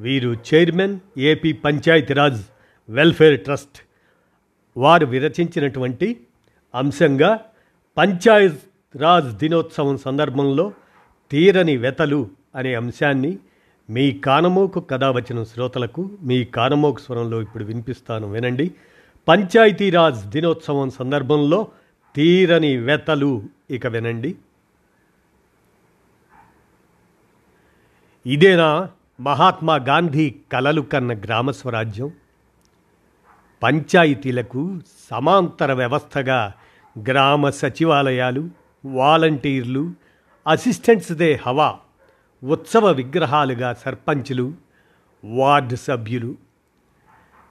వీరు chairman A P Panchayati Raj welfare trust. వారు విరచించినటువంటి అంశంగా పంచాయత్ రాజ్ దినోత్సవం సందర్భంలో తీరని వెతలు అనే అంశాన్ని మీ కానమోకు కథావచనం శ్రోతలకు మీ కానమోకు స్వరంలో ఇప్పుడు వినిపిస్తాను వినండి. పంచాయతీరాజ్ దినోత్సవం సందర్భంలో తీరని వెతలు ఇక వినండి. ఇదేనా మహాత్మా గాంధీ కలలు కన్న గ్రామ స్వరాజ్యం పంచాయతీలకు సమాంతర వ్యవస్థగా గ్రామ సచివాలయాలు వాలంటీర్లు అసిస్టెంట్స్ దే హవా ఉత్సవ విగ్రహాలుగా సర్పంచులు వార్డు సభ్యులు.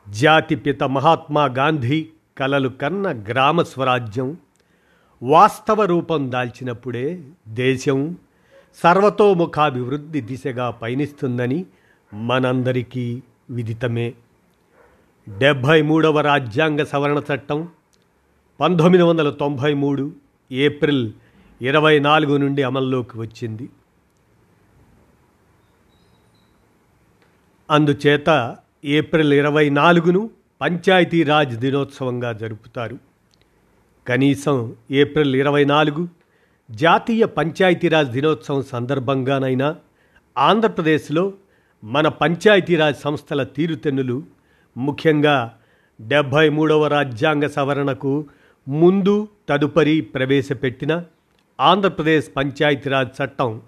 జాతిపిత మహాత్మా గాంధీ కలలు కన్న గ్రామ స్వరాజ్యం వాస్తవ రూపం దాల్చినప్పుడే దేశం సర్వతోముఖాభివృద్ధి దిశగా పయనిస్తుందని మనందరికీ విదితమే. డెబ్భై మూడవ రాజ్యాంగ సవరణ చట్టం పంతొమ్మిది వందల తొంభై మూడు ఏప్రిల్ ఇరవై నాలుగు నుండి అమల్లోకి వచ్చింది. అందుచేత ఏప్రిల్ ఇరవై నాలుగును పంచాయతీరాజ్ దినోత్సవంగా జరుపుతారు. కనీసం ఏప్రిల్ ఇరవై నాలుగు జాతీయ పంచాయతీరాజ్ దినోత్సవం సందర్భంగానైనా ఆంధ్రప్రదేశ్లో మన పంచాయతీరాజ్ సంస్థల తీరుతెన్నులు ముఖ్యంగా డెబ్భై మూడవ రాజ్యాంగ సవరణకు ముందు తదుపరి ప్రవేశపెట్టిన ఆంధ్రప్రదేశ్ పంచాయతీరాజ్ చట్టం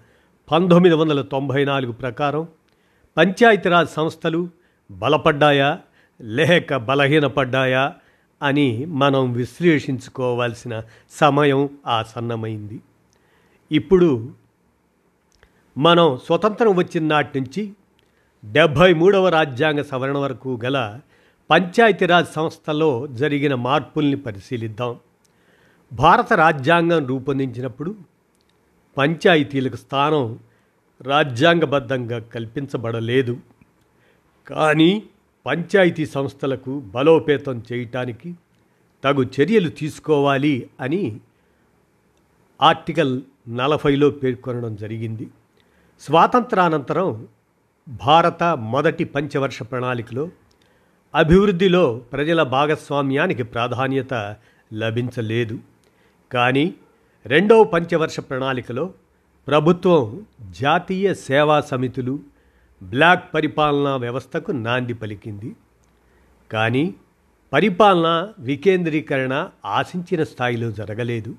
పంతొమ్మిది వందల తొంభై నాలుగు ప్రకారం పంచాయతీరాజ్ సంస్థలు బలపడ్డాయా లేక బలహీనపడ్డాయా అని మనం విశ్లేషించుకోవాల్సిన సమయం ఆసన్నమైంది. ఇప్పుడు మనం స్వతంత్రం వచ్చిన నాటి నుంచి డెబ్భై మూడవ రాజ్యాంగ సవరణ వరకు గల పంచాయతీరాజ్ సంస్థలో జరిగిన మార్పుల్ని పరిశీలిద్దాం. భారత రాజ్యాంగం రూపొందించినప్పుడు పంచాయతీలకు స్థానం రాజ్యాంగబద్ధంగా కల్పించబడలేదు. కానీ పంచాయతీ సంస్థలకు బలోపేతం చేయటానికి తగు చర్యలు తీసుకోవాలి అని ఆర్టికల్ నలభైలో పేర్కొనడం జరిగింది. స్వాతంత్రానంతరం భారత మొదటి పంచవర్ష ప్రణాళికలో అభివృద్ధిలో ప్రజల భాగస్వామ్యానికి ప్రాధాన్యత లభించలేదు. కానీ రెండవ పంచవర్ష ప్రణాళికలో ప్రభుత్వం జాతీయ సేవా సమితులు బ్లాక్ పరిపాలనా వ్యవస్థకు నాంది పలికింది. కానీ పరిపాలన వికేంద్రీకరణ ఆశించిన స్థాయిలో జరగలేదు.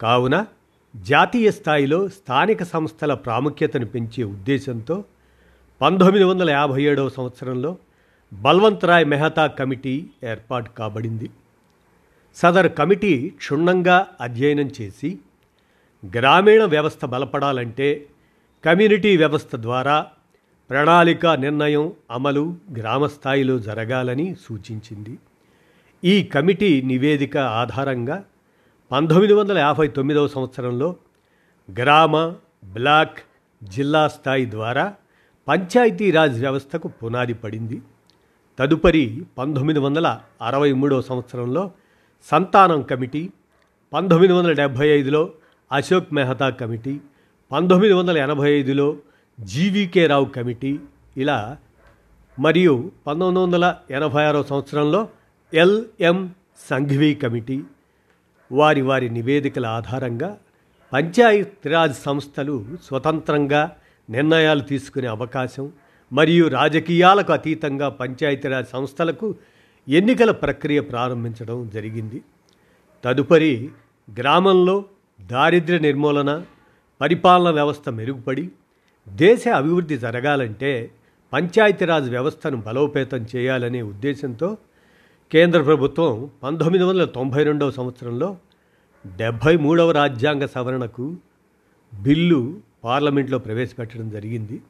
కావున జాతీయ స్థాయిలో స్థానిక సంస్థల ప్రాముఖ్యతను పెంచే ఉద్దేశంతో పంతొమ్మిది వందల యాభై ఏడవ సంవత్సరంలో బల్వంతరాయ్ మెహతా కమిటీ ఏర్పాటు కాబడింది. సదర్ కమిటీ క్షుణ్ణంగా అధ్యయనం చేసి గ్రామీణ వ్యవస్థ బలపడాలంటే కమ్యూనిటీ వ్యవస్థ ద్వారా ప్రణాళిక నిర్ణయం అమలు గ్రామస్థాయిలో జరగాలని సూచించింది. ఈ కమిటీ నివేదిక ఆధారంగా పంతొమ్మిది వందల యాభై తొమ్మిదవ సంవత్సరంలో గ్రామ బ్లాక్ జిల్లా స్థాయి ద్వారా పంచాయతీరాజ్ వ్యవస్థకు పునాది పడింది. తదుపరి పంతొమ్మిది వందల అరవై మూడవ సంవత్సరంలో సంతానం కమిటీ పంతొమ్మిది వందల డెబ్భై ఐదులో అశోక్ మెహతా కమిటీ పంతొమ్మిది వందల ఎనభై ఐదులో జీవీకే రావు కమిటీ ఇలా మరియు పంతొమ్మిది వందల ఎనభై ఆరో సంవత్సరంలో ఎల్ఎం సంఘ్వీ కమిటీ వారి వారి నివేదికల ఆధారంగా పంచాయతీరాజ్ సంస్థలు స్వతంత్రంగా నిర్ణయాలు తీసుకునే అవకాశం మరియు రాజకీయాలకు అతీతంగా పంచాయతీరాజ్ సంస్థలకు ఎన్నికల ప్రక్రియ ప్రారంభించడం జరిగింది. తదుపరి గ్రామంలో దారిద్ర్య నిర్మూలన పరిపాలన వ్యవస్థ మెరుగుపడి దేశ అభివృద్ధి జరగాలంటే పంచాయతీరాజ్ వ్యవస్థను బలోపేతం చేయాలనే ఉద్దేశంతో కేంద్ర ప్రభుత్వం పంతొమ్మిది వందల తొంభై రెండవ సంవత్సరంలో డెబ్భై మూడవ రాజ్యాంగ సవరణకు బిల్లు పార్లమెంట్లో ప్రవేశపెట్టడం జరిగింది.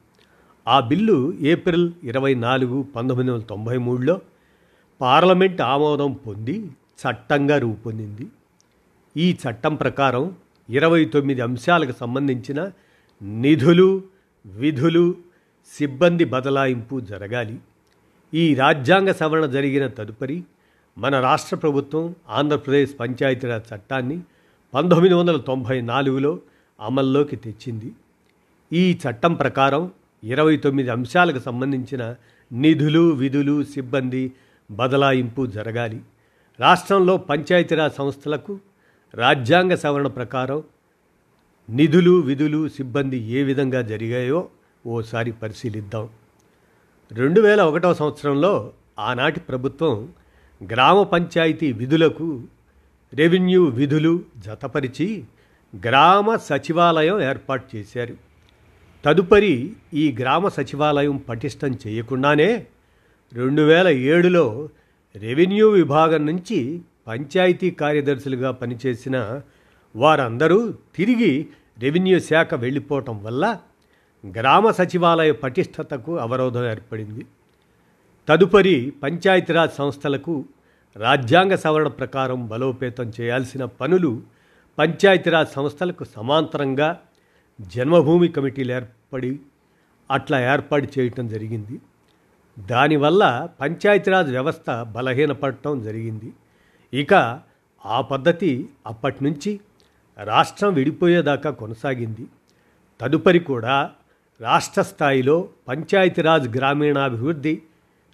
ఆ బిల్లు ఏప్రిల్ ఇరవై నాలుగు పంతొమ్మిది వందల తొంభై మూడులో పార్లమెంట్ ఆమోదం పొంది చట్టంగా రూపొందింది. ఈ చట్టం ప్రకారం ఇరవై తొమ్మిది అంశాలకు సంబంధించిన నిధులు విధులు సిబ్బంది బదలాయింపు జరగాలి. ఈ రాజ్యాంగ సవరణ జరిగిన తదుపరి మన రాష్ట్ర ప్రభుత్వం ఆంధ్రప్రదేశ్ పంచాయతీరాజ్ చట్టాన్ని పంతొమ్మిది వందల తొంభై నాలుగులో అమల్లోకి తెచ్చింది. ఈ చట్టం ప్రకారం ఇరవై తొమ్మిది అంశాలకు సంబంధించిన నిధులు విధులు సిబ్బంది బదలాయింపు జరగాలి. రాష్ట్రంలో పంచాయతీరాజ్ సంస్థలకు రాజ్యాంగ సవరణ ప్రకారం నిధులు విధులు సిబ్బంది ఏ విధంగా జరిగాయో ఓసారి పరిశీలిద్దాం. రెండు వేల ఒకటవ సంవత్సరంలో ఆనాటి ప్రభుత్వం గ్రామ పంచాయతీ విధులకు రెవెన్యూ విధులు జతపరిచి గ్రామ సచివాలయం ఏర్పాటు చేశారు. తదుపరి ఈ గ్రామ సచివాలయం పటిష్టం చేయకుండానే రెండు వేల ఏడులో రెవెన్యూ విభాగం నుంచి పంచాయతీ కార్యదర్శులుగా పనిచేసిన వారందరూ తిరిగి రెవెన్యూ శాఖ వెళ్ళిపోవటం వల్ల గ్రామ సచివాలయ పటిష్టతకు అవరోధం ఏర్పడింది. తదుపరి పంచాయతీరాజ్ సంస్థలకు రాజ్యాంగ సవరణ ప్రకారం బలోపేతం చేయాల్సిన పనులు పంచాయతీరాజ్ సంస్థలకు సమాంతరంగా జన్మభూమి కమిటీలు ఏర్పడి అట్లా ఏర్పాటు చేయటం జరిగింది. దానివల్ల పంచాయతీరాజ్ వ్యవస్థ బలహీనపడటం జరిగింది. ఇక ఆ పద్ధతి అప్పటి నుంచి రాష్ట్రం విడిపోయేదాకా కొనసాగింది. తదుపరి కూడా రాష్ట్ర స్థాయిలో పంచాయతీరాజ్ గ్రామీణాభివృద్ధి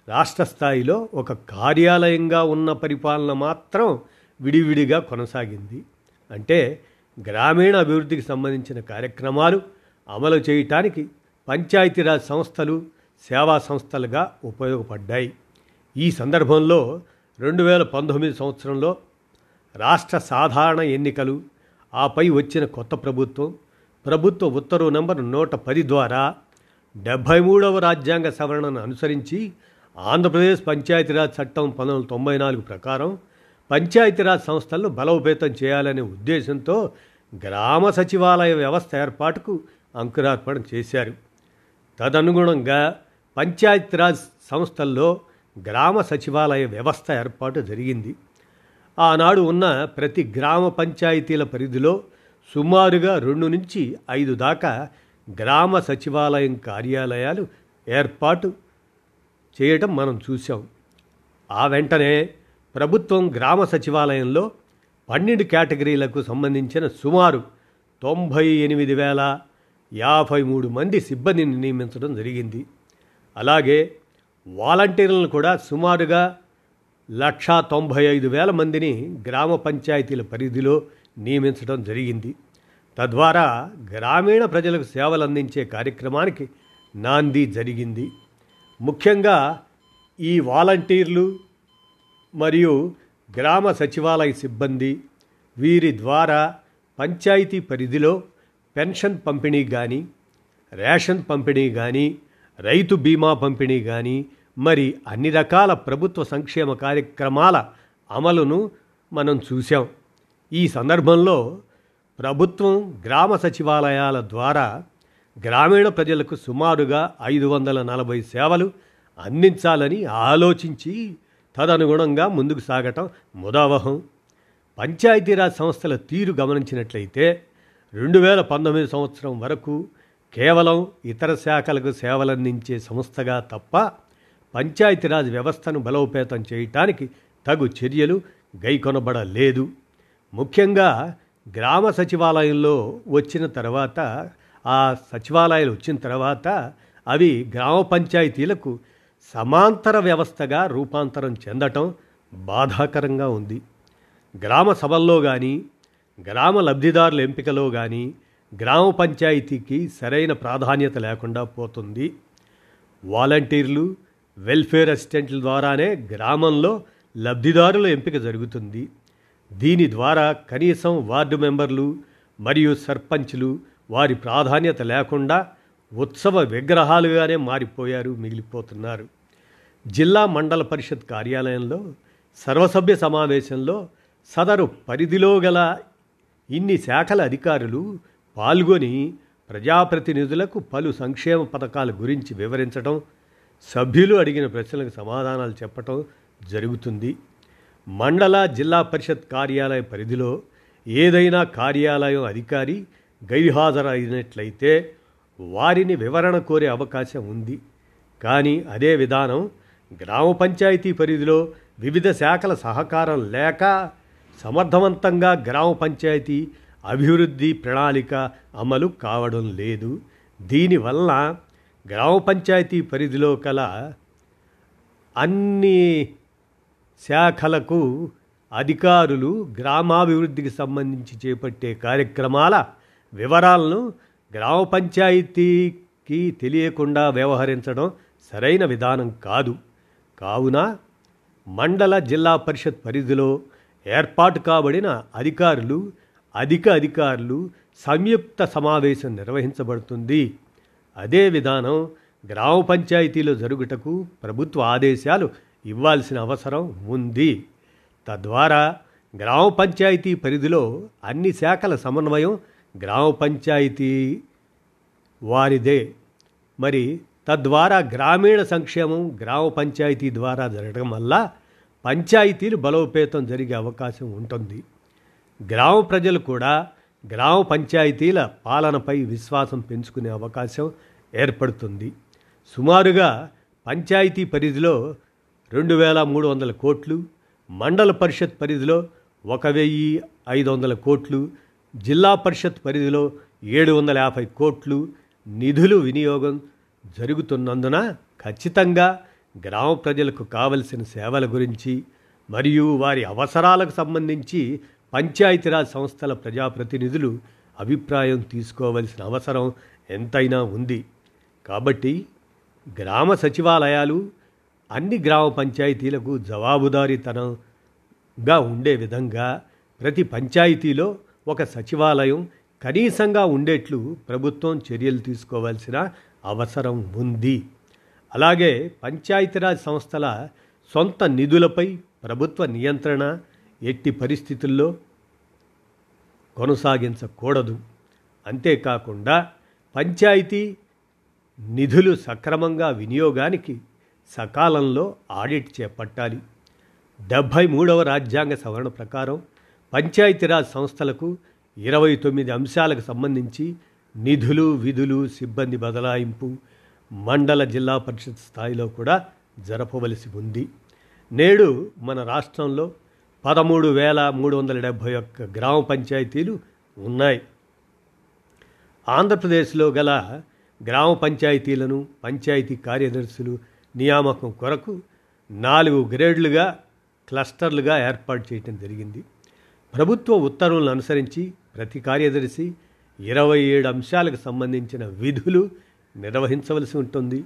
రాష్ట్ర స్థాయిలో ఒక కార్యాలయంగా ఉన్న పరిపాలన మాత్రం విడివిడిగా కొనసాగింది. అంటే గ్రామీణ అభివృద్ధికి సంబంధించిన కార్యక్రమాలు అమలు చేయటానికి పంచాయతీరాజ్ సంస్థలు సేవా సంస్థలుగా ఉపయోగపడ్డాయి. ఈ సందర్భంలో రెండు వేల పంతొమ్మిది సంవత్సరంలో రాష్ట్ర సాధారణ ఎన్నికలు ఆపై వచ్చిన కొత్త ప్రభుత్వం ప్రభుత్వ ఉత్తర్వు నంబర్ నూట పది ద్వారా డెబ్భై మూడవ రాజ్యాంగ సవరణను అనుసరించి ఆంధ్రప్రదేశ్ పంచాయతీరాజ్ చట్టం పంతొమ్మిది తొంభై నాలుగు ప్రకారం పంచాయతీరాజ్ సంస్థలను బలోపేతం చేయాలనే ఉద్దేశంతో గ్రామ సచివాలయ వ్యవస్థ ఏర్పాటుకు అంకురార్పణ చేశారు. తదనుగుణంగా పంచాయతీరాజ్ సంస్థల్లో గ్రామ సచివాలయ వ్యవస్థ ఏర్పాటు జరిగింది. ఆనాడు ఉన్న ప్రతి గ్రామ పంచాయతీల పరిధిలో సుమారుగా రెండు నుంచి ఐదు దాకా గ్రామ సచివాలయం కార్యాలయాలు ఏర్పాటు చేయటం మనం చూసాం ఆ వెంటనే ప్రభుత్వం గ్రామ సచివాలయంలో పన్నెండు కేటగిరీలకు సంబంధించిన సుమారు తొంభై ఎనిమిది వేల యాభై మూడు మంది సిబ్బందిని నియమించడం జరిగింది. అలాగే వాలంటీర్లను కూడా సుమారుగా లక్షా తొంభై ఐదు వేల మందిని గ్రామ పంచాయతీల పరిధిలో నియమించడం జరిగింది. తద్వారా గ్రామీణ ప్రజలకు సేవలు అందించే కార్యక్రమానికి నాంది జరిగింది. ముఖ్యంగా ఈ వాలంటీర్లు మరియు గ్రామ సచివాలయ సిబ్బంది వీరి ద్వారా పంచాయతీ పరిధిలో పెన్షన్ పంపిణీ కానీ రేషన్ పంపిణీ కానీ రైతు బీమా పంపిణీ కానీ మరి అన్ని రకాల ప్రభుత్వ సంక్షేమ కార్యక్రమాల అమలును మనం చూసాం ఈ సందర్భంలో ప్రభుత్వం గ్రామ సచివాలయాల ద్వారా గ్రామీణ ప్రజలకు సుమారుగా ఐదు వందల నలభై సేవలు అందించాలని ఆలోచించి తదనుగుణంగా ముందుకు సాగటం ముదావహం. పంచాయతీరాజ్ సంస్థల తీరు గమనించినట్లయితే రెండు వేల పంతొమ్మిది సంవత్సరం వరకు కేవలం ఇతర శాఖలకు సేవలందించే సంస్థగా తప్ప పంచాయతీరాజ్ వ్యవస్థను బలోపేతం చేయటానికి తగు చర్యలు గైకొనబడలేదు ముఖ్యంగా గ్రామ సచివాలయంలో వచ్చిన తర్వాత ఆ సచివాలయాలు వచ్చిన తర్వాత అవి గ్రామ పంచాయతీలకు సమాంతర వ్యవస్థగా రూపాంతరం చెందటం బాధాకరంగా ఉంది. గ్రామ సభల్లో కానీ గ్రామ లబ్ధిదారుల ఎంపికలో కానీ గ్రామ పంచాయతీకి సరైన ప్రాధాన్యత లేకుండా పోతుంది. వాలంటీర్లు వెల్ఫేర్ అసిస్టెంట్ల ద్వారానే గ్రామంలో లబ్ధిదారుల ఎంపిక జరుగుతుంది. దీని ద్వారా కనీసం వార్డు మెంబర్లు మరియు సర్పంచ్లు వారి ప్రాధాన్యత లేకుండా ఉత్సవ విగ్రహాలుగానే మారిపోయారు మిగిలిపోతున్నారు. జిల్లా మండల పరిషత్ కార్యాలయంలో సర్వసభ్య సమావేశంలో సదరు పరిధిలో గల ఇన్ని శాఖల అధికారులు పాల్గొని ప్రజాప్రతినిధులకు పలు సంక్షేమ పథకాల గురించి వివరించడం సభ్యులు అడిగిన ప్రశ్నలకు సమాధానాలు చెప్పటం జరుగుతుంది. మండల జిల్లా పరిషత్ కార్యాలయ పరిధిలో ఏదైనా కార్యాలయం అధికారి గైర్హాజరైనట్లయితే వారిని వివరణ కోరే అవకాశం ఉంది. కానీ అదే విధానం గ్రామ పంచాయతీ పరిధిలో వివిధ శాఖల సహకారం లేక సమర్థవంతంగా గ్రామ పంచాయతీ అభివృద్ధి ప్రణాళిక అమలు కావడం లేదు. దీనివల్ల గ్రామ పంచాయతీ పరిధిలో కల అన్ని శాఖలకు అధికారులు గ్రామాభివృద్ధికి సంబంధించి చేపట్టే కార్యక్రమాల వివరాలను గ్రామ పంచాయతీకి తెలియకుండా వ్యవహరించడం సరైన విధానం కాదు. కావున మండల జిల్లా పరిషత్ పరిధిలో ఏర్పాటు కాబడిన అధికారులు అధిక అధికారులు సంయుక్త సమావేశం నిర్వహించబడుతుంది. అదే విధానం గ్రామ పంచాయతీలో జరుగుటకు ప్రభుత్వ ఆదేశాలు ఇవ్వాల్సిన అవసరం ఉంది. తద్వారా గ్రామ పంచాయతీ పరిధిలో అన్ని శాఖల సమన్వయం గ్రామ పంచాయతీ వారిదే. మరి తద్వారా గ్రామీణ సంక్షేమం గ్రామ పంచాయతీ ద్వారా జరగడం వల్ల పంచాయతీలు బలోపేతం జరిగే అవకాశం ఉంటుంది. గ్రామ ప్రజలు కూడా గ్రామ పంచాయతీల పాలనపై విశ్వాసం పెంచుకునే అవకాశం ఏర్పడుతుంది. సుమారుగా పంచాయతీ పరిధిలో రెండు వేల మూడు వందల కోట్లు మండల పరిషత్ పరిధిలో ఒక వెయ్యి ఐదు వందల కోట్లు జిల్లా పరిషత్ పరిధిలో ఏడు వందల యాభై కోట్లు నిధులు వినియోగం జరుగుతున్నందున ఖచ్చితంగా గ్రామ ప్రజలకు కావలసిన సేవల గురించి మరియు వారి అవసరాలకు సంబంధించి పంచాయతీరాజ్ సంస్థల ప్రజాప్రతినిధులు అభిప్రాయం తీసుకోవలసిన అవసరం ఎంతైనా ఉంది. కాబట్టి గ్రామ సచివాలయాలు అన్ని గ్రామ పంచాయతీలకు జవాబుదారీతనంగా ఉండే విధంగా ప్రతి పంచాయతీలో ఒక సచివాలయం కనీసంగా ఉండేట్లు ప్రభుత్వం చర్యలు తీసుకోవాల్సిన అవసరం ఉంది. అలాగే పంచాయతీరాజ్ సంస్థల సొంత నిధులపై ప్రభుత్వ నియంత్రణ ఎట్టి పరిస్థితుల్లో కొనసాగించకూడదు. అంతేకాకుండా పంచాయతీ నిధులు సక్రమంగా వినియోగానికి సకాలంలో ఆడిట్ చేపట్టాలి. డెబ్భై మూడవ రాజ్యాంగ సవరణ ప్రకారం పంచాయతీరాజ్ సంస్థలకు ఇరవై తొమ్మిది అంశాలకు సంబంధించి నిధులు విధులు సిబ్బంది బదలాయింపు మండల జిల్లా పరిషత్ స్థాయిలో కూడా జరపవలసి ఉంది. నేడు మన రాష్ట్రంలో పదమూడు వేల మూడు వందల డెబ్భై ఒక్క గ్రామ పంచాయతీలు ఉన్నాయి. ఆంధ్రప్రదేశ్లో గల గ్రామ పంచాయతీలను పంచాయతీ కార్యదర్శులు నియామకం కొరకు నాలుగు గ్రేడ్లుగా క్లస్టర్లుగా ఏర్పాటు చేయటం జరిగింది. ప్రభుత్వ ఉత్తర్వులను అనుసరించి ప్రతి కార్యదర్శి ఇరవై ఏడు అంశాలకు సంబంధించిన విధులు నిర్వహించవలసి ఉంటుంది.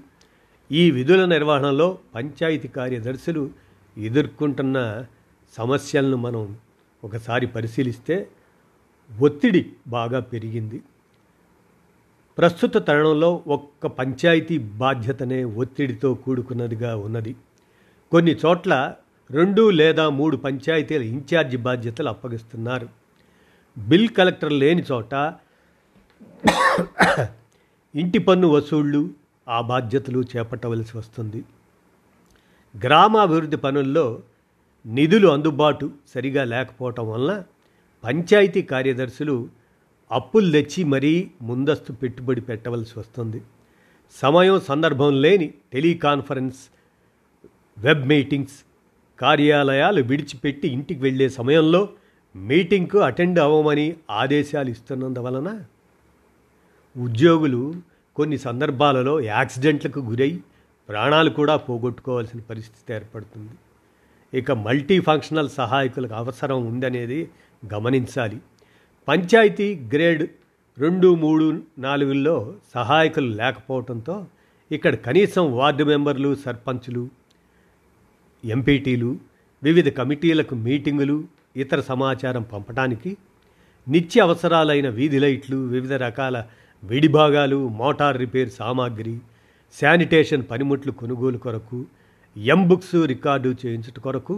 ఈ విధుల నిర్వహణలో పంచాయతీ కార్యదర్శులు ఎదుర్కొంటున్న సమస్యలను మనం ఒకసారి పరిశీలిస్తే ఒత్తిడి బాగా పెరిగింది. ప్రస్తుత తరుణంలో ఒక్క పంచాయతీ బాధ్యతనే ఒత్తిడితో కూడుకున్నదిగా ఉన్నది. కొన్ని చోట్ల రెండు లేదా మూడు పంచాయతీల ఇన్ఛార్జి బాధ్యతలు అప్పగిస్తున్నారు. బిల్ కలెక్టర్ లేని చోట ఇంటి పన్ను వసూళ్ళు ఆ బాధ్యతలు చేపట్టవలసి వస్తుంది. గ్రామాభివృద్ధి పనుల్లో నిధులు అందుబాటు సరిగా లేకపోవటం వలన పంచాయతీ కార్యదర్శులు అప్పులు తెచ్చి మరీ ముందస్తు పెట్టుబడి పెట్టవలసి వస్తుంది. సమయం సందర్భం లేని టెలికాన్ఫరెన్స్ వెబ్ మీటింగ్స్ కార్యాలయాలు విడిచిపెట్టి ఇంటికి వెళ్ళే సమయంలో మీటింగ్కు అటెండ్ అవ్వమని ఆదేశాలు ఇస్తున్నందువలన ఉద్యోగులు కొన్ని సందర్భాలలో యాక్సిడెంట్లకు గురై ప్రాణాలు కూడా పోగొట్టుకోవాల్సిన పరిస్థితి ఏర్పడుతుంది. ఇక మల్టీ ఫంక్షనల్ సహాయకులకు అవసరం ఉందనేది గమనించాలి. పంచాయతీ గ్రేడ్ రెండు మూడు నాలుగుల్లో సహాయకులు లేకపోవడంతో ఇక్కడ కనీసం వార్డు మెంబర్లు సర్పంచులు ఎంపీటీలు వివిధ కమిటీలకు మీటింగులు ఇతర సమాచారం పంపడానికి నిత్య అవసరాలైన వీధి లైట్లు వివిధ రకాల విడిభాగాలు మోటార్ రిపేర్ సామాగ్రి శానిటేషన్ పనిముట్లు కొనుగోలు కొరకు ఎంబుక్స్ రికార్డు చేయించుట కొరకు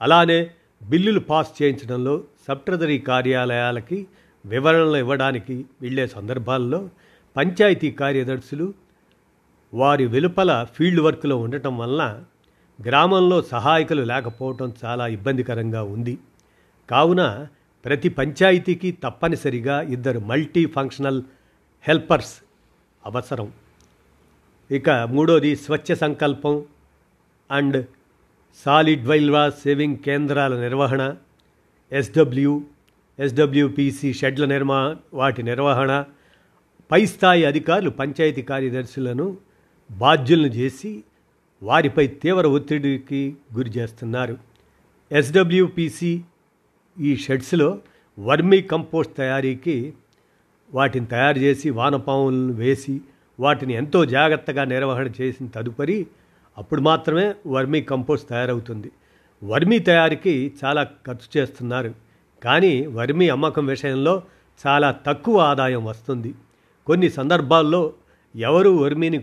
అలానే బిల్లులు పాస్ చేయించడంలో సబ్ ట్రెజరీ కార్యాలయాలకి వివరణలు ఇవ్వడానికి వెళ్ళే సందర్భాల్లో పంచాయతీ కార్యదర్శులు వారి వెలుపల ఫీల్డ్ వర్క్లో ఉండటం వలన గ్రామంలో సహాయకులు లేకపోవటం చాలా ఇబ్బందికరంగా ఉంది. కావున ప్రతి పంచాయతీకి తప్పనిసరిగా ఇద్దరు మల్టీ ఫంక్షనల్ హెల్పర్స్ అవసరం. ఇక మూడోది స్వచ్ఛ సంకల్పం అండ్ సాలిడ్ వైల్వా సేవింగ్ కేంద్రాల నిర్వహణ ఎస్డబ్ల్యూ ఎస్డబ్ల్యూపిసి షెడ్ల నిర్మా వాటి నిర్వహణ పై స్థాయి అధికారులు పంచాయతీ కార్యదర్శులను బాధ్యులను చేసి వారిపై తీవ్ర ఒత్తిడికి గురి చేస్తున్నారు. ఎస్డబ్ల్యూపిసి ఈ షెడ్స్లో వర్మీ కంపోస్ట్ తయారీకి వాటిని తయారు చేసి వానపాములను వేసి వాటిని ఎంతో జాగ్రత్తగా నిర్వహణ చేసిన తదుపరి అప్పుడు మాత్రమే వర్మీ కంపోస్ట్ తయారవుతుంది. వర్మీ తయారీకి చాలా ఖర్చు చేస్తున్నారు. కానీ వర్మీ అమ్మకం విషయంలో చాలా తక్కువ ఆదాయం వస్తుంది. కొన్ని సందర్భాల్లో ఎవరు వర్మీని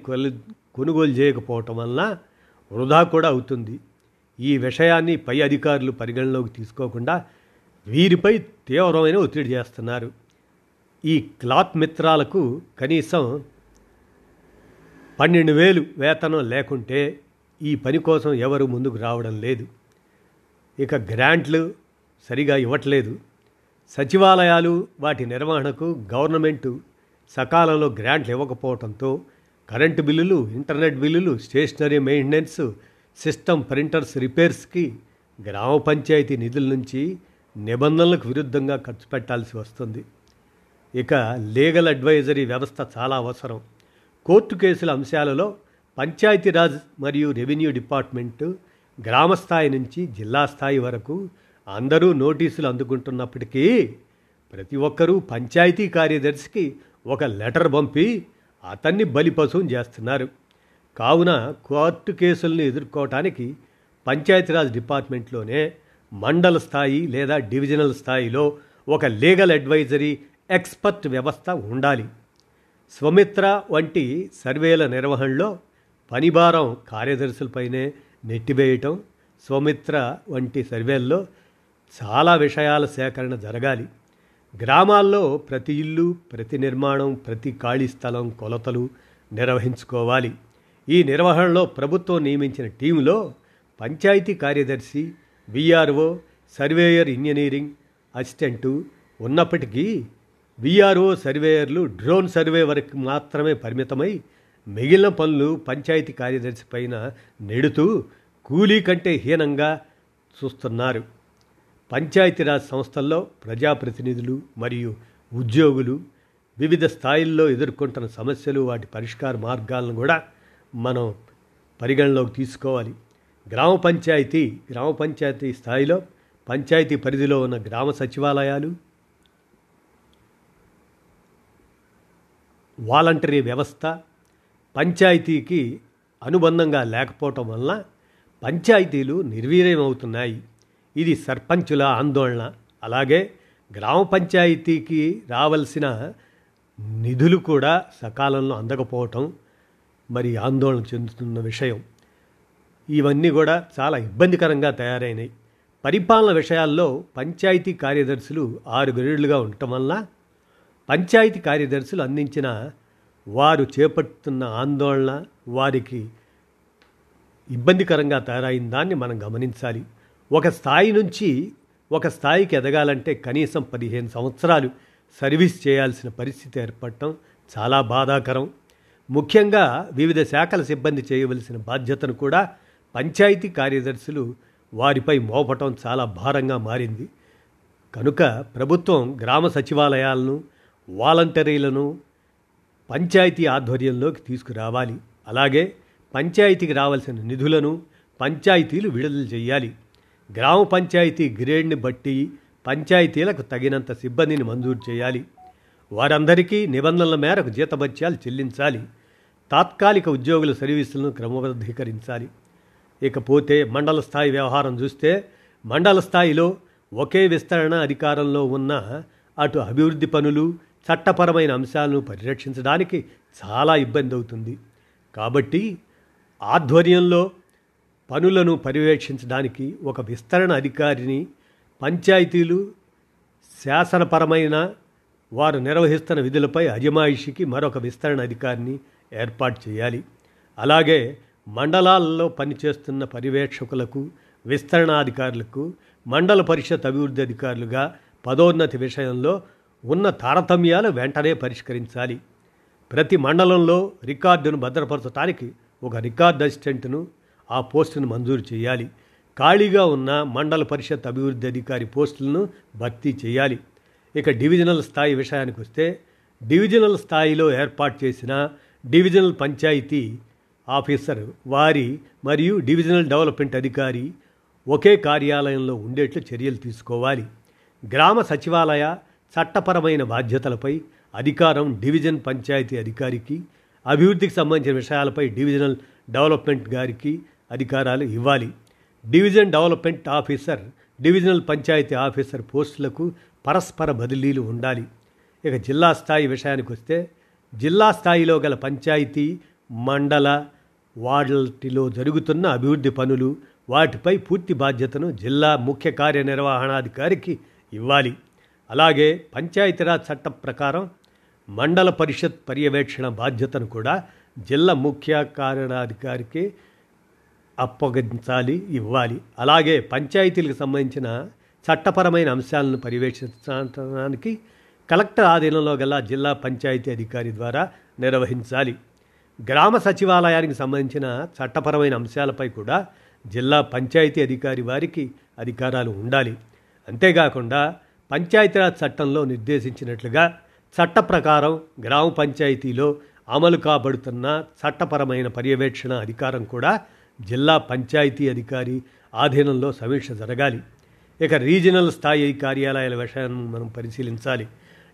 కొనుగోలు చేయకపోవటం వలన వృధా కూడా అవుతుంది. ఈ విషయాన్ని పై అధికారులు పరిగణలోకి తీసుకోకుండా వీరిపై తీవ్రమైన ఒత్తిడి చేస్తున్నారు. ఈ క్లాత్ మిత్రాలకు కనీసం పన్నెండు వేలు వేతనం లేకుంటే ఈ పని కోసం ఎవరు ముందుకు రావడం లేదు. ఇక గ్రాంట్లు సరిగా ఇవ్వట్లేదు. సచివాలయాలు వాటి నిర్వహణకు గవర్నమెంటు సకాలంలో గ్రాంట్లు ఇవ్వకపోవడంతో కరెంటు బిల్లులు ఇంటర్నెట్ బిల్లులు స్టేషనరీ మెయింటెనెన్స్ సిస్టమ్ ప్రింటర్స్ రిపేర్స్కి గ్రామ పంచాయతీ నిధుల నుంచి నిబంధనలకు విరుద్ధంగా ఖర్చు పెట్టాల్సి వస్తుంది. ఇక లీగల్ అడ్వైజరీ వ్యవస్థ చాలా అవసరం. కోర్టు కేసుల అంశాలలో పంచాయతీరాజ్ మరియు రెవెన్యూ డిపార్ట్మెంటు గ్రామ స్థాయి నుంచి జిల్లా స్థాయి వరకు అందరూ నోటీసులు అందుకుంటున్నప్పటికీ ప్రతి ఒక్కరూ పంచాయతీ కార్యదర్శికి ఒక లెటర్ పంపి అతన్ని బలిపశువుని చేస్తున్నారు. కావున కోర్టు కేసులను ఎదుర్కోవటానికి పంచాయతీరాజ్ డిపార్ట్మెంట్లోనే మండల స్థాయి లేదా డివిజనల్ స్థాయిలో ఒక లీగల్ అడ్వైజరీ ఎక్స్పర్ట్ వ్యవస్థ ఉండాలి. స్వమిత్ర వంటి సర్వేల నిర్వహణలో పనిభారం కార్యదర్శులపైనే నెట్టివేయటం స్వమిత్ర వంటి సర్వేల్లో చాలా విషయాల సేకరణ జరగాలి. గ్రామాల్లో ప్రతి ఇల్లు ప్రతి నిర్మాణం ప్రతి ఖాళీ స్థలం కొలతలు నిర్వహించుకోవాలి. ఈ నిర్వహణలో ప్రభుత్వం నియమించిన టీంలో పంచాయతీ కార్యదర్శి విఆర్ఓ సర్వేయర్ ఇంజనీరింగ్ అసిస్టెంటు ఉన్నప్పటికీ విఆర్ఓ సర్వేయర్లు డ్రోన్ సర్వే వరకు మాత్రమే పరిమితమై మిగిలిన పనులు పంచాయతీ కార్యదర్శి పైన నెడుతూ కూలీ కంటే హీనంగా చూస్తున్నారు. పంచాయతీరాజ్ సంస్థల్లో ప్రజాప్రతినిధులు మరియు ఉద్యోగులు వివిధ స్థాయిల్లో ఎదుర్కొంటున్న సమస్యలు వాటి పరిష్కార మార్గాలను కూడా మనం పరిగణలోకి తీసుకోవాలి. గ్రామ పంచాయతీ గ్రామ పంచాయతీ స్థాయిలో పంచాయతీ పరిధిలో ఉన్న గ్రామ సచివాలయాలు వాలంటరీ వ్యవస్థ పంచాయతీకి అనుబంధంగా లేకపోవటం వలన పంచాయతీలు నిర్వీర్యమవుతున్నాయి. ఇది సర్పంచుల ఆందోళన. అలాగే గ్రామ పంచాయతీకి రావలసిన నిధులు కూడా సకాలంలో అందకపోవటం మరి ఆందోళన చెందుతున్న విషయం. ఇవన్నీ కూడా చాలా ఇబ్బందికరంగా తయారైనాయి. పరిపాలన విషయాల్లో పంచాయతీ కార్యదర్శులు ఆరు గ్రేడ్లుగా ఉండటం వల్ల పంచాయతీ కార్యదర్శులు అందించిన వారు చేపడుతున్న ఆందోళన వారికి ఇబ్బందికరంగా తయారైన దాన్ని మనం గమనించాలి. ఒక స్థాయి నుంచి ఒక స్థాయికి ఎదగాలంటే కనీసం పదిహేను సంవత్సరాలు సర్వీస్ చేయాల్సిన పరిస్థితి ఏర్పడటం చాలా బాధాకరం. ముఖ్యంగా వివిధ శాఖల సిబ్బంది చేయవలసిన బాధ్యతను కూడా పంచాయతీ కార్యదర్శులు వారిపై మోపటం చాలా భారంగా మారింది. కనుక ప్రభుత్వం గ్రామ సచివాలయాలను వాలంటరీలను పంచాయతీ ఆధ్వర్యంలోకి తీసుకురావాలి. అలాగే పంచాయతీకి రావాల్సిన నిధులను పంచాయతీలు విడుదల చేయాలి. గ్రామ పంచాయతీ గ్రేడ్ని బట్టి పంచాయతీలకు తగినంత సిబ్బందిని మంజూరు చేయాలి. వారందరికీ నిబంధనల మేరకు జీతభత్యాలు చెల్లించాలి. తాత్కాలిక ఉద్యోగుల సర్వీసులను క్రమబద్ధీకరించాలి. ఇకపోతే మండల స్థాయి వ్యవహారం చూస్తే మండల స్థాయిలో ఒకే విస్తరణ అధికారంలో ఉన్న అటు అభివృద్ధి పనులు చట్టపరమైన అంశాలను పరిరక్షించడానికి చాలా ఇబ్బంది అవుతుంది. కాబట్టి ఆధ్వర్యంలో పనులను పర్యవేక్షించడానికి ఒక విస్తరణ అధికారిని పంచాయతీలు శాసనపరమైన వారు నిర్వహిస్తున్న విధులపై అజమాయిషికి మరొక విస్తరణ అధికారిని ఏర్పాటు చేయాలి. అలాగే మండలాల్లో పనిచేస్తున్న పర్యవేక్షకులకు విస్తరణాధికారులకు మండల పరిషత్ అభివృద్ధి అధికారులుగా పదోన్నతి విషయంలో ఉన్న తారతమ్యాలు వెంటనే పరిష్కరించాలి. ప్రతి మండలంలో రికార్డును భద్రపరచడానికి ఒక రికార్డ్ అసిస్టెంట్ను ఆ పోస్టును మంజూరు చేయాలి. ఖాళీగా ఉన్న మండల పరిషత్ అభివృద్ధి అధికారి పోస్టులను భర్తీ చేయాలి. ఇక డివిజనల్ స్థాయి విషయానికి వస్తే డివిజనల్ స్థాయిలో ఏర్పాటు చేసిన డివిజనల్ పంచాయతీ ఆఫీసర్ వారి మరియు డివిజనల్ డెవలప్మెంట్ అధికారి ఒకే కార్యాలయంలో ఉండేట్లు చర్యలు తీసుకోవాలి. గ్రామ సచివాలయ చట్టపరమైన బాధ్యతలపై అధికారం డివిజన్ పంచాయతీ అధికారికి అభివృద్ధికి సంబంధించిన విషయాలపై డివిజనల్ డెవలప్మెంట్ గారికి అధికారాలు ఇవ్వాలి. Division development officer divisional panchayat officer పోస్టులకు పరస్పర బదిలీలు ఉండాలి. ఇక జిల్లా స్థాయి విషయానికి వస్తే జిల్లా స్థాయిలో గల పంచాయతీ మండల వాటిలో జరుగుతున్న అభివృద్ధి పనులు వాటిపై పూర్తి బాధ్యతను జిల్లా ముఖ్య కార్యనిర్వహణాధికారికి ఇవ్వాలి. అలాగే పంచాయతీరాజ్ చట్టం ప్రకారం మండల పరిషత్ పర్యవేక్షణ బాధ్యతను కూడా జిల్లా ముఖ్య కార్యనాధికారికి అప్పగించాలి ఇవ్వాలి. అలాగే పంచాయతీలకు సంబంధించిన చట్టపరమైన అంశాలను పర్యవేక్షించడానికి కలెక్టర్ ఆధీనంలో గల జిల్లా పంచాయతీ అధికారి ద్వారా నిర్వహించాలి. గ్రామ సచివాలయానికి సంబంధించిన చట్టపరమైన అంశాలపై కూడా జిల్లా పంచాయతీ అధికారి వారికి అధికారాలు ఉండాలి. అంతేకాకుండా పంచాయతీరాజ్ చట్టంలో నిర్దేశించినట్లుగా చట్ట ప్రకారం గ్రామ పంచాయతీలో అమలు కాబడుతున్న చట్టపరమైన పర్యవేక్షణ అధికారం కూడా జిల్లా పంచాయతీ అధికారి ఆధీనంలో సమీక్ష జరగాలి. ఇక రీజనల్ స్థాయి కార్యాలయాల విషయాన్ని మనం పరిశీలించాలి.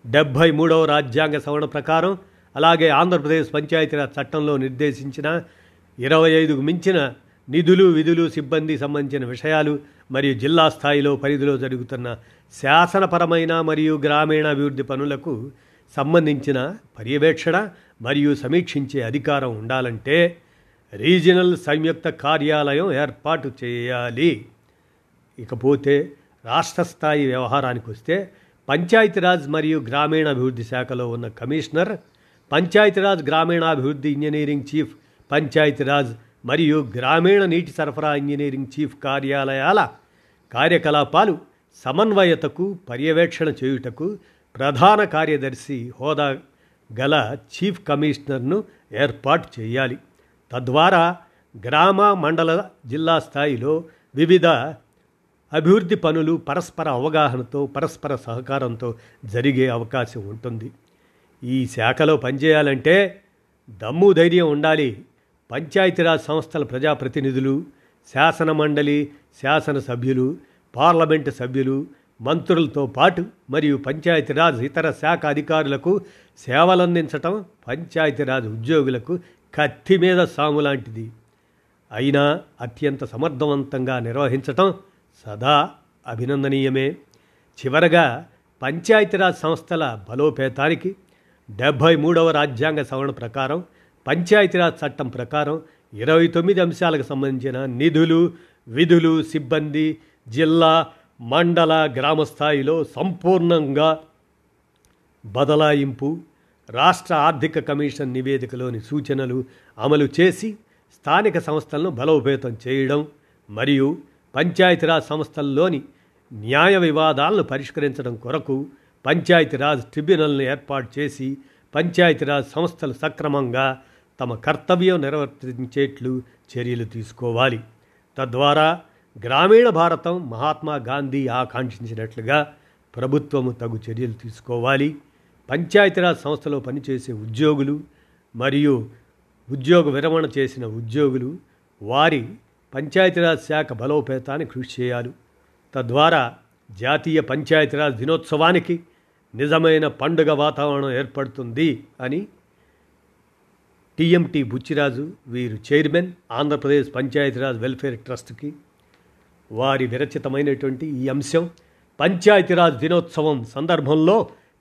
డెబ్భై మూడవ రాజ్యాంగ సవరణ ప్రకారం అలాగే ఆంధ్రప్రదేశ్ పంచాయతీరాజ్ చట్టంలో నిర్దేశించిన ఇరవై ఐదుకు మించిన నిధులు విధులు సిబ్బంది సంబంధించిన విషయాలు మరియు జిల్లా స్థాయిలో పరిధిలో జరుగుతున్న శాసనపరమైన మరియు గ్రామీణాభివృద్ధి పనులకు సంబంధించిన పర్యవేక్షణ మరియు సమీక్షించే అధికారం ఉండాలంటే రీజనల్ సంయుక్త కార్యాలయం ఏర్పాటు చేయాలి. ఇకపోతే రాష్ట్ర స్థాయి వ్యవహారానికి వస్తే పంచాయతీరాజ్ మరియు గ్రామీణాభివృద్ధి శాఖలో ఉన్న కమిషనర్ పంచాయతీరాజ్ గ్రామీణాభివృద్ధి ఇంజనీరింగ్ చీఫ్ పంచాయతీరాజ్ మరియు గ్రామీణ నీటి సరఫరా ఇంజనీరింగ్ చీఫ్ కార్యాలయాల కార్యకలాపాలు సమన్వయతకు పర్యవేక్షణ చేయుటకు ప్రధాన కార్యదర్శి హోదా గల చీఫ్ కమిషనర్ను ఏర్పాటు చేయాలి. తద్వారా గ్రామ మండల జిల్లా స్థాయిలో వివిధ అభివృద్ధి పనులు పరస్పర అవగాహనతో పరస్పర సహకారంతో జరిగే అవకాశం ఉంటుంది. ఈ శాఖలో పనిచేయాలంటే దమ్ము ధైర్యం ఉండాలి. పంచాయతీరాజ్ సంస్థల ప్రజాప్రతినిధులు శాసన మండలి శాసనసభ్యులు పార్లమెంటు సభ్యులు మంత్రులతో పాటు మరియు పంచాయతీరాజ్ ఇతర శాఖ అధికారులకు సేవలందించటం పంచాయతీరాజ్ ఉద్యోగులకు కత్తి మీద సాము లాంటిది. అయినా అత్యంత సమర్థవంతంగా నిర్వహించటం సదా అభినందనీయమే. చివరగా పంచాయతీరాజ్ సంస్థల బలోపేతానికి డెబ్భై మూడవ రాజ్యాంగ సవరణ ప్రకారం పంచాయతీరాజ్ చట్టం ప్రకారం ఇరవై తొమ్మిది అంశాలకు సంబంధించిన నిధులు విధులు సిబ్బంది జిల్లా మండల గ్రామ స్థాయిలో సంపూర్ణంగా బదలాయింపు రాష్ట్ర ఆర్థిక కమిషన్ నివేదికలోని సూచనలు అమలు చేసి స్థానిక సంస్థలను బలోపేతం చేయడం మరియు పంచాయతీరాజ్ సంస్థల్లోని న్యాయ వివాదాలను పరిష్కరించడం కొరకు పంచాయతీరాజ్ ట్రిబ్యునల్ను ఏర్పాటు చేసి పంచాయతీరాజ్ సంస్థలు సక్రమంగా తమ కర్తవ్యం నిర్వర్తించేట్లు చర్యలు తీసుకోవాలి. తద్వారా గ్రామీణ భారతం మహాత్మా గాంధీ ఆకాంక్షించినట్లుగా ప్రభుత్వము తగు చర్యలు తీసుకోవాలి. పంచాయతీరాజ్ సంస్థలో పనిచేసే ఉద్యోగులు మరియు ఉద్యోగ విరమణ చేసిన ఉద్యోగులు వారి పంచాయతీరాజ్ శాఖ బలోపేతాన్ని కృషి చేయాలి. తద్వారా జాతీయ పంచాయతీరాజ్ దినోత్సవానికి నిజమైన పండుగ వాతావరణం ఏర్పడుతుంది అని టీఎంటీ బుచ్చిరాజు వీరు చైర్మన్ ఆంధ్రప్రదేశ్ పంచాయతీరాజ్ వెల్ఫేర్ ట్రస్ట్కి వారి విరచితమైనటువంటి ఈ అంశం పంచాయతీరాజ్ దినోత్సవం సందర్భంలో